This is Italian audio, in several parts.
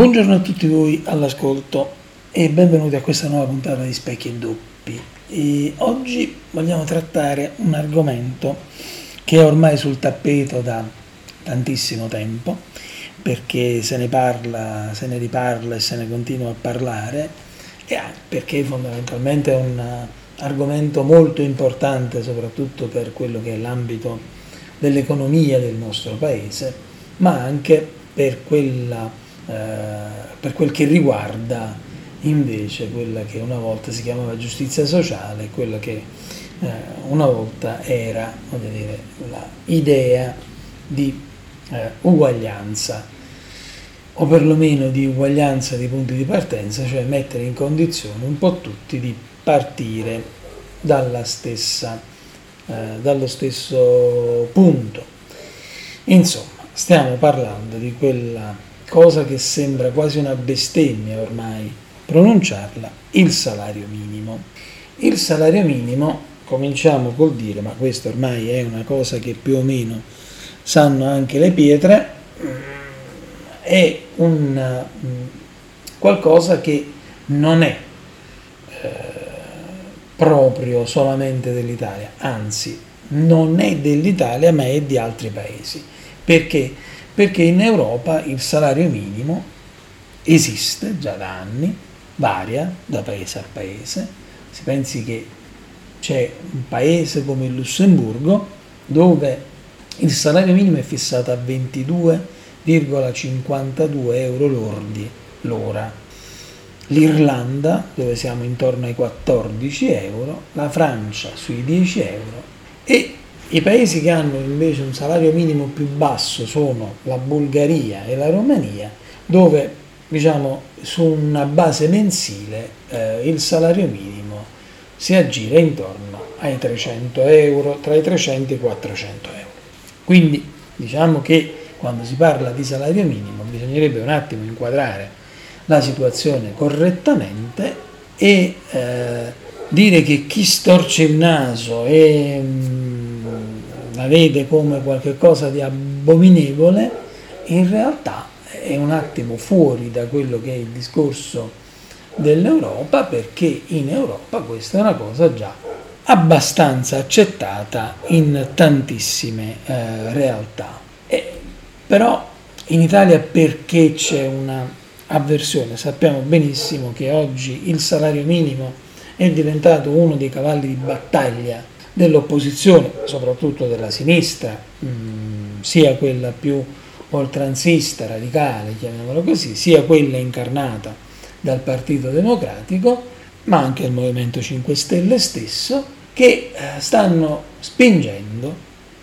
Buongiorno a tutti voi all'ascolto e benvenuti a questa nuova puntata di Specchi e Doppi. E oggi vogliamo trattare un argomento che è ormai sul tappeto da tantissimo tempo perché se ne parla, se ne riparla e se ne continua a parlare e perché fondamentalmente è un argomento molto importante soprattutto per quello che è l'ambito dell'economia del nostro paese, ma anche per quella eh, per quel che riguarda invece quella che una volta si chiamava giustizia sociale, quella che eh, una volta era l'idea di eh, uguaglianza o perlomeno di uguaglianza di punti di partenza, cioè mettere in condizione un po' tutti di partire dalla stessa, eh, dallo stesso punto. Insomma, stiamo parlando di quella cosa che sembra quasi una bestemmia ormai pronunciarla, il salario minimo. Il salario minimo, cominciamo col dire, ma questo ormai è una cosa che più o meno sanno anche le pietre, è un qualcosa che non è eh, proprio solamente dell'Italia, anzi non è dell'Italia ma è di altri paesi. Perché? Perché in Europa il salario minimo esiste già da anni, varia da paese a paese. Si pensi che c'è un paese come il Lussemburgo dove il salario minimo è fissato a 22,52 euro lordi l'ora. L'Irlanda, dove siamo intorno ai 14 euro, la Francia sui 10 euro e i paesi che hanno invece un salario minimo più basso sono la Bulgaria e la Romania, dove diciamo su una base mensile eh, il salario minimo si aggira intorno ai 300 euro, tra i 300 e i 400 euro. Quindi diciamo che quando si parla di salario minimo bisognerebbe un attimo inquadrare la situazione correttamente e eh, dire che chi storce il naso e la vede come qualcosa di abominevole, in realtà è un attimo fuori da quello che è il discorso dell'Europa, perché in Europa questa è una cosa già abbastanza accettata in tantissime eh, realtà. E, però in Italia perché c'è una avversione? Sappiamo benissimo che oggi il salario minimo è diventato uno dei cavalli di battaglia dell'opposizione, soprattutto della sinistra, mm, sia quella più oltranzista, radicale, chiamiamola così, sia quella incarnata dal Partito Democratico, ma anche il Movimento 5 Stelle stesso, che eh, stanno spingendo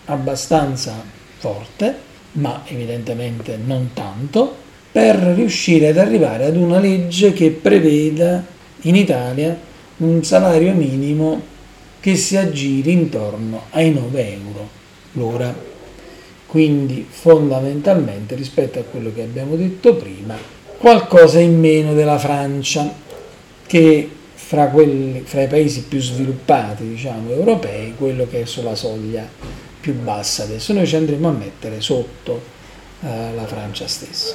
abbastanza forte, ma evidentemente non tanto, per riuscire ad arrivare ad una legge che preveda in Italia un salario minimo che si aggiri intorno ai 9 euro l'ora. Quindi fondamentalmente rispetto a quello che abbiamo detto prima, qualcosa in meno della Francia, che fra, quelli, fra i paesi più sviluppati, diciamo, europei, quello che è sulla soglia più bassa adesso. Noi ci andremo a mettere sotto eh, la Francia stessa.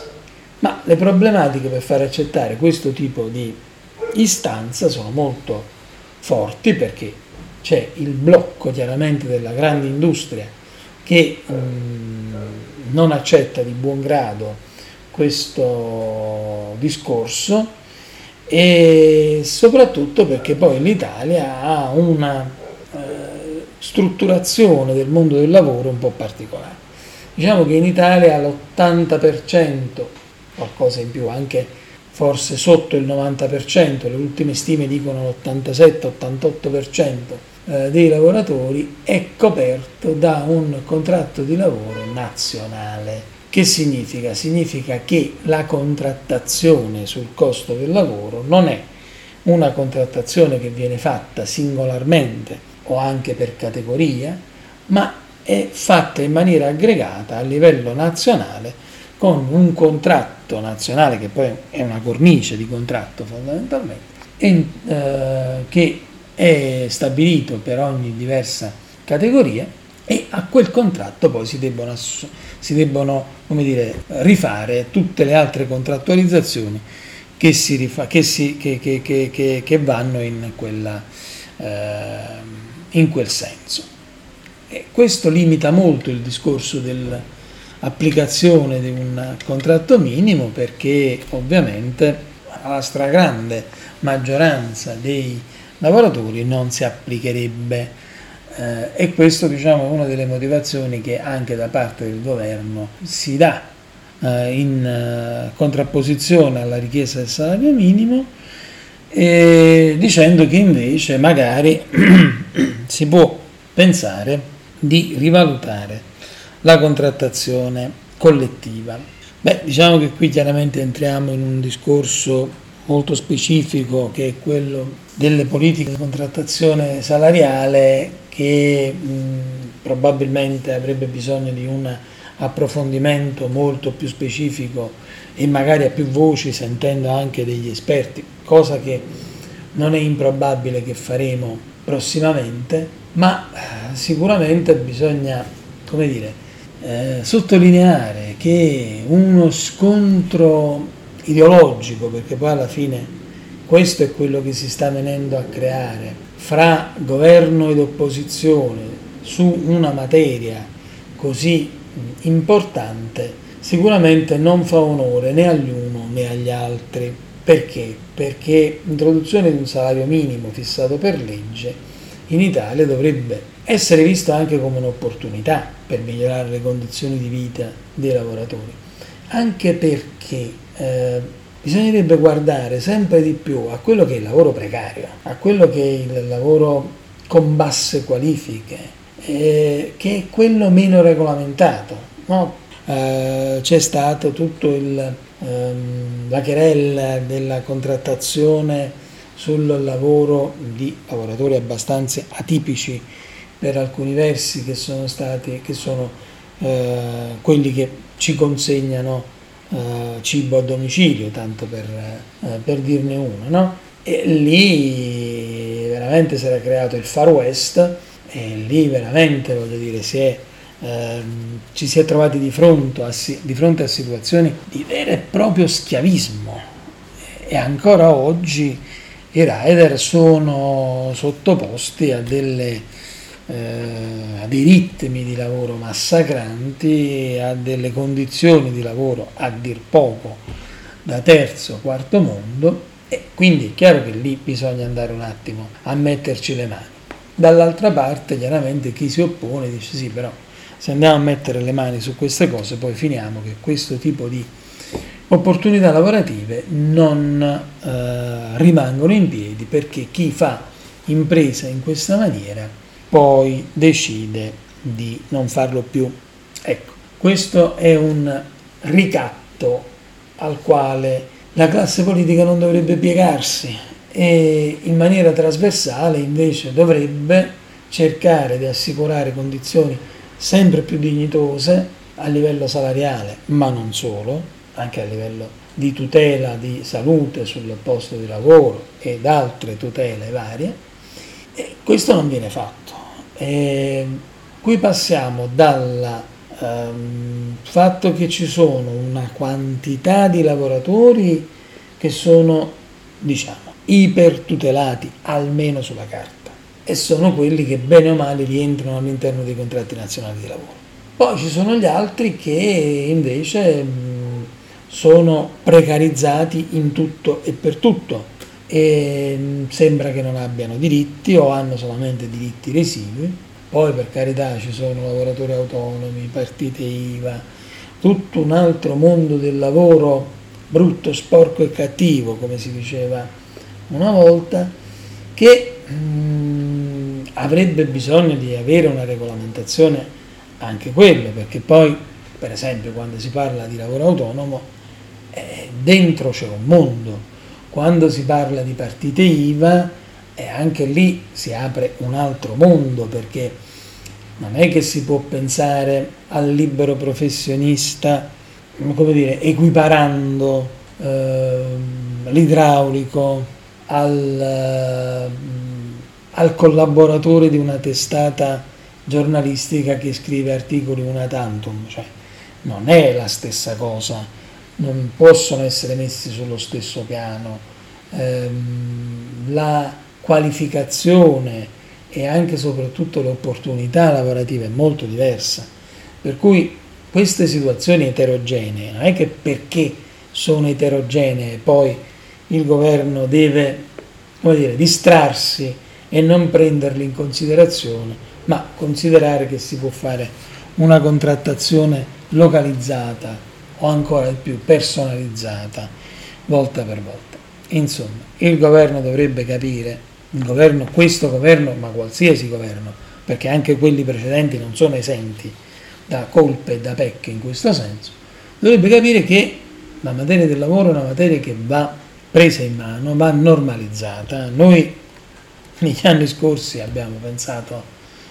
Ma le problematiche per far accettare questo tipo di istanza sono molto forti perché c'è il blocco chiaramente della grande industria che um, non accetta di buon grado questo discorso e soprattutto perché poi l'Italia ha una eh, strutturazione del mondo del lavoro un po' particolare. Diciamo che in Italia l'80%, qualcosa in più, anche forse sotto il 90%, le ultime stime dicono l'87-88%, eh, dei lavoratori è coperto da un contratto di lavoro nazionale. Che significa? Significa che la contrattazione sul costo del lavoro non è una contrattazione che viene fatta singolarmente o anche per categoria, ma è fatta in maniera aggregata a livello nazionale con un contratto nazionale che poi è una cornice di contratto fondamentalmente, e, eh, che è stabilito per ogni diversa categoria e a quel contratto poi si debbono, si debbono dire, rifare tutte le altre contrattualizzazioni che, si rifa, che, si, che, che vanno in, quella, eh, in, quel senso. E questo limita molto il discorso dell'applicazione di un contratto minimo perché ovviamente alla stragrande maggioranza dei lavoratori non si applicherebbe eh, e questo diciamo, è una delle motivazioni che anche da parte del governo si dà eh, in eh, contrapposizione alla richiesta del salario minimo, dicendo che invece magari si può pensare di rivalutare la contrattazione collettiva. Beh, diciamo che qui chiaramente entriamo in un discorso molto specifico che è quello delle politiche di contrattazione salariale che mh, probabilmente avrebbe bisogno di un approfondimento molto più specifico e magari a più voci sentendo anche degli esperti, cosa che non è improbabile che faremo prossimamente, ma eh, sicuramente bisogna, come dire, eh, sottolineare che uno scontro ideologico, perché poi alla fine questo è quello che si sta venendo a creare fra governo ed opposizione su una materia così importante sicuramente non fa onore né agli uno né agli altri. Perché? Perché l'introduzione di un salario minimo fissato per legge in Italia dovrebbe essere vista anche come un'opportunità per migliorare le condizioni di vita dei lavoratori, anche perché eh, bisognerebbe guardare sempre di più a quello che è il lavoro precario, a quello che è il lavoro con basse qualifiche, eh, che è quello meno regolamentato. No? Eh, c'è stato tutto il, ehm, la querella della contrattazione sul lavoro di lavoratori abbastanza atipici per alcuni versi che sono stati che sono eh, quelli che ci consegnano uh, cibo a domicilio, tanto per, uh, per dirne uno, no? E lì veramente si era creato il Far West e lì veramente, voglio dire, si è, ehm, ci si è trovati di fronte, a, di fronte a situazioni di vero e proprio schiavismo e ancora oggi i rider sono sottoposti a delle eh, a dei ritmi di lavoro massacranti, a delle condizioni di lavoro a dir poco da terzo, quarto mondo e quindi è chiaro che lì bisogna andare un attimo a metterci le mani. Dall'altra parte chiaramente chi si oppone dice sì però se andiamo a mettere le mani su queste cose poi finiamo che questo tipo di opportunità lavorative non eh, rimangono in piedi perché chi fa impresa in questa maniera poi decide di non farlo più. Ecco, questo è un ricatto al quale la classe politica non dovrebbe piegarsi e in maniera trasversale invece dovrebbe cercare di assicurare condizioni sempre più dignitose a livello salariale, ma non solo, anche a livello di tutela di salute sul posto di lavoro ed altre tutele varie. E questo non viene fatto. E qui passiamo dal um, fatto che ci sono una quantità di lavoratori che sono, diciamo, ipertutelati, almeno sulla carta, e sono quelli che bene o male rientrano all'interno dei contratti nazionali di lavoro. Poi ci sono gli altri che invece mh, sono precarizzati in tutto e per tutto e mm, sembra che non abbiano diritti o hanno solamente diritti residui. Poi per carità ci sono lavoratori autonomi, partite IVA, tutto un altro mondo del lavoro brutto, sporco e cattivo, come si diceva una volta, che mh, mm, avrebbe bisogno di avere una regolamentazione anche quello, perché poi, per esempio, quando si parla di lavoro autonomo, eh, dentro c'è un mondo quando si parla di partite IVA, eh, anche lì si apre un altro mondo perché non è che si può pensare al libero professionista, come dire, equiparando eh, l'idraulico al, eh, al collaboratore di una testata giornalistica che scrive articoli una tantum, cioè non è la stessa cosa, non possono essere messi sullo stesso piano. Ehm, la qualificazione e anche e soprattutto l'opportunità lavorativa è molto diversa. Per cui queste situazioni eterogenee, non è che perché sono eterogenee poi il governo deve dire, distrarsi e non prenderli in considerazione, ma considerare che si può fare una contrattazione localizzata o ancora di più personalizzata volta per volta. Insomma, il governo dovrebbe capire, governo, questo governo, ma qualsiasi governo, perché anche quelli precedenti non sono esenti da colpe e da pecche in questo senso, dovrebbe capire che la materia del lavoro è una materia che va presa in mano, va normalizzata. Noi negli anni scorsi abbiamo pensato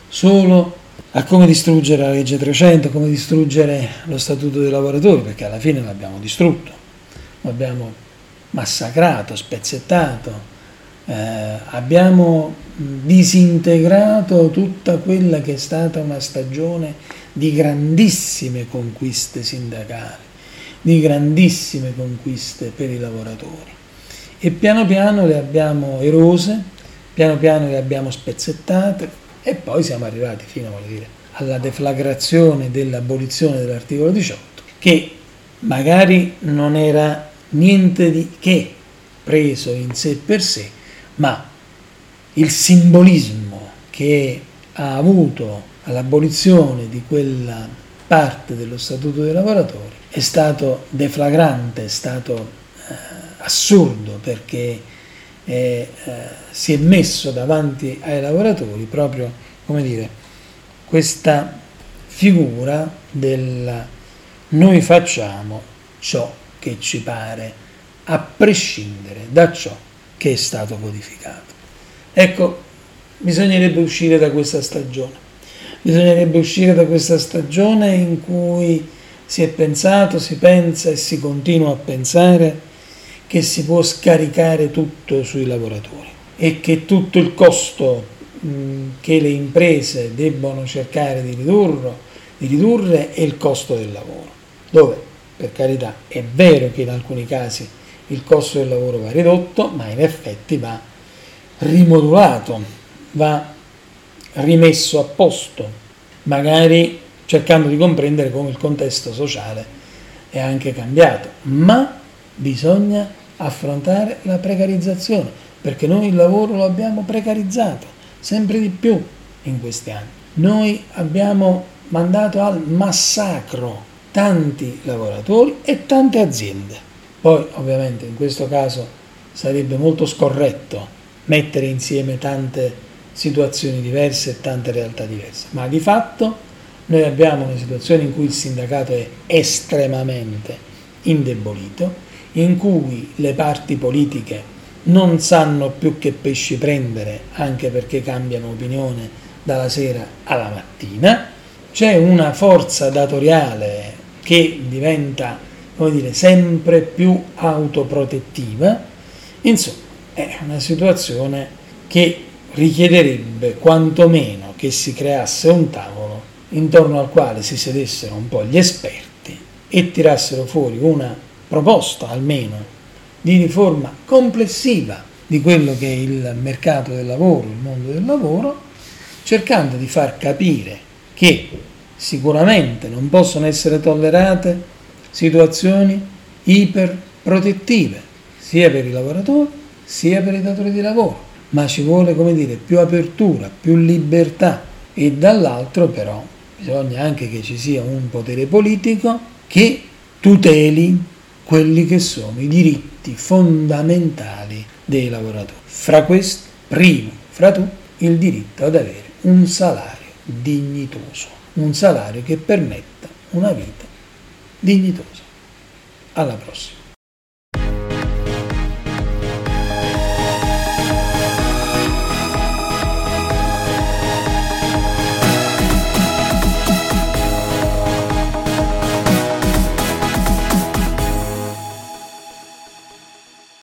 solo a come distruggere la legge 300, come distruggere lo statuto dei lavoratori, perché alla fine l'abbiamo distrutto, l'abbiamo massacrato, spezzettato, eh, abbiamo disintegrato tutta quella che è stata una stagione di grandissime conquiste sindacali, di grandissime conquiste per i lavoratori. E piano piano le abbiamo erose, piano piano le abbiamo spezzettate e poi siamo arrivati fino dire, alla deflagrazione dell'abolizione dell'articolo 18, che magari non era niente di che preso in sé per sé, ma il simbolismo che ha avuto all'abolizione di quella parte dello Statuto dei lavoratori è stato deflagrante, è stato eh, assurdo perché eh, si è messo davanti ai lavoratori proprio come dire questa figura del noi facciamo ciò che ci pare a prescindere da ciò che è stato codificato. Ecco, bisognerebbe uscire da questa stagione. Bisognerebbe uscire da questa stagione in cui si è pensato, si pensa e si continua a pensare che si può scaricare tutto sui lavoratori e che tutto il costo mh, che le imprese debbono cercare di, ridurre, di ridurre è il costo del lavoro, dove? Per carità è vero che in alcuni casi il costo del lavoro va ridotto, ma in effetti va rimodulato, va rimesso a posto, magari cercando di comprendere come il contesto sociale è anche cambiato, ma bisogna affrontare la precarizzazione, perché noi il lavoro lo abbiamo precarizzato sempre di più in questi anni. Noi abbiamo mandato al massacro tanti lavoratori e tante aziende. Poi ovviamente in questo caso sarebbe molto scorretto mettere insieme tante situazioni diverse e tante realtà diverse, ma di fatto noi abbiamo una situazione in cui il sindacato è estremamente indebolito in cui le parti politiche non sanno più che pesci prendere, anche perché cambiano opinione dalla sera alla mattina, c'è una forza datoriale che diventa, dire, sempre più autoprotettiva, insomma è una situazione che richiederebbe quantomeno che si creasse un tavolo intorno al quale si sedessero un po' gli esperti e tirassero fuori una proposta almeno di riforma complessiva di quello che è il mercato del lavoro, il mondo del lavoro, cercando di far capire che sicuramente non possono essere tollerate situazioni iperprotettive, sia per i lavoratori sia per i datori di lavoro, ma ci vuole, come dire, più apertura, più libertà. E dall'altro però bisogna anche che ci sia un potere politico che tuteli quelli che sono i diritti fondamentali dei lavoratori. Fra questi, primo fra tutti, il diritto ad avere un salario dignitoso, un salario che permetta una vita dignitosa. Alla prossima.